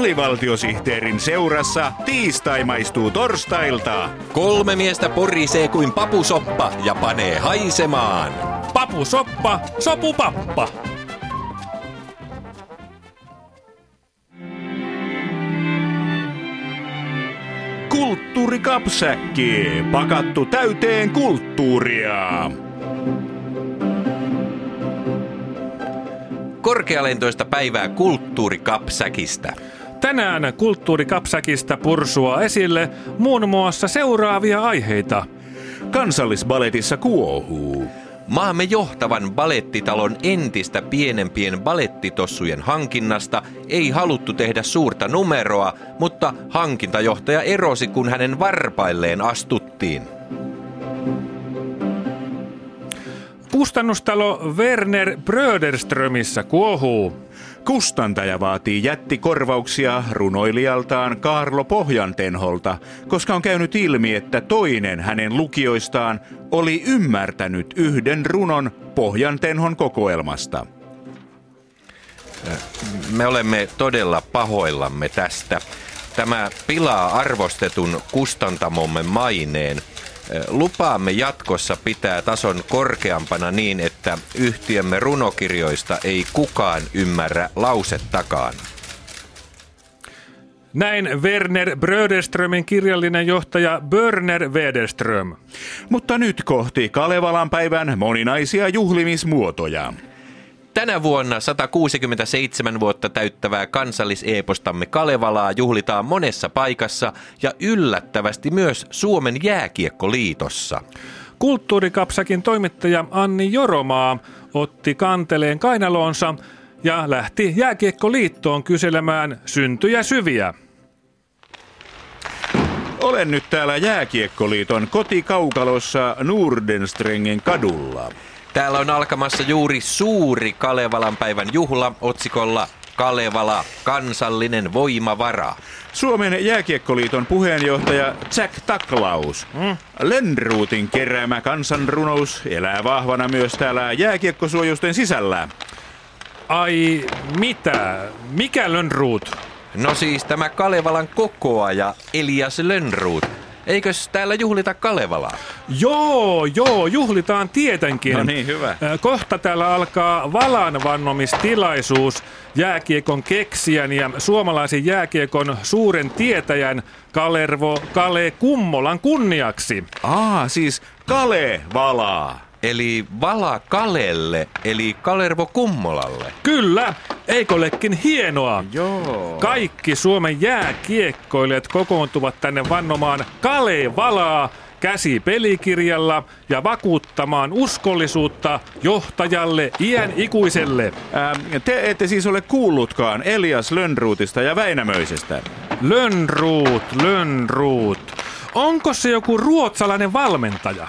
alivaltiosihteerin seurassa tiistai maistuu torstailta. Kolme miestä porisee kuin papusoppa ja panee haisemaan. Papusoppa, sopupappa. Kulttuurikapsäkki, pakattu täyteen kulttuuria. Korkealentoista päivää kulttuurikapsäkistä. Tänään kulttuurikapsäkistä pursua esille muun muassa seuraavia aiheita. Kansallisbaletissa kuohuu. Maamme johtavan balettitalon entistä pienempien balettitossujen hankinnasta ei haluttu tehdä suurta numeroa, mutta hankintajohtaja erosi, kun hänen varpailleen astuttiin. Kustannustalo Werner Bröderströmissä kuohuu. Kustantaja vaatii jättikorvauksia runoilijaltaan Kaarlo Pohjantenholta, koska on käynyt ilmi, että toinen hänen lukijoistaan oli ymmärtänyt yhden runon Pohjantenhon kokoelmasta. Me olemme todella pahoillamme tästä. Tämä pilaa arvostetun kustantamomme maineen. Lupaamme jatkossa pitää tason korkeampana niin, että yhtiömme runokirjoista ei kukaan ymmärrä lausettakaan. Näin Werner Bröderströmin kirjallinen johtaja Börner Wederström. Mutta nyt kohti Kalevalan päivän moninaisia juhlimismuotoja. Tänä vuonna 167 vuotta täyttävää kansalliseepostamme Kalevalaa juhlitaan monessa paikassa ja yllättävästi myös Suomen jääkiekkoliitossa. Kulttuurikapsakin toimittaja Anni Joromaa otti kanteleen kainaloonsa ja lähti jääkiekkoliittoon kyselemään syntyjä syviä. Olen nyt täällä Jääkiekkoliiton kotikaukalossa Nordenstrengen kadulla. Täällä on alkamassa juuri suuri Kalevalan päivän juhla otsikolla Kalevala, kansallinen voimavara. Suomen jääkiekkoliiton puheenjohtaja Jack Taklaus. Hmm? Lönnruutin keräämä kansanrunous elää vahvana myös täällä jääkiekkosuojusten sisällä. Ai mitä? Mikä Lönnruut? No siis tämä Kalevalan kokoaja Elias Lönnruut. Eikös täällä juhlita Kalevalaa? Joo, joo, juhlitaan tietenkin. No niin, hyvä. Kohta täällä alkaa valan vannomistilaisuus jääkiekon keksijän ja suomalaisen jääkiekon suuren tietäjän Kalervo Kale Kummolan kunniaksi. Aa, siis Kale Valaa. Eli Vala Kalelle, eli Kalervo Kummolalle. Kyllä, eikö olekin hienoa? Joo. Kaikki Suomen jääkiekkoilijat kokoontuvat tänne vannomaan Kale Valaa käsi pelikirjalla ja vakuuttamaan uskollisuutta johtajalle iän ikuiselle. Ää, te ette siis ole kuullutkaan Elias Lönnruutista ja Väinämöisestä. Lönnruut, Lönnruut. Onko se joku ruotsalainen valmentaja?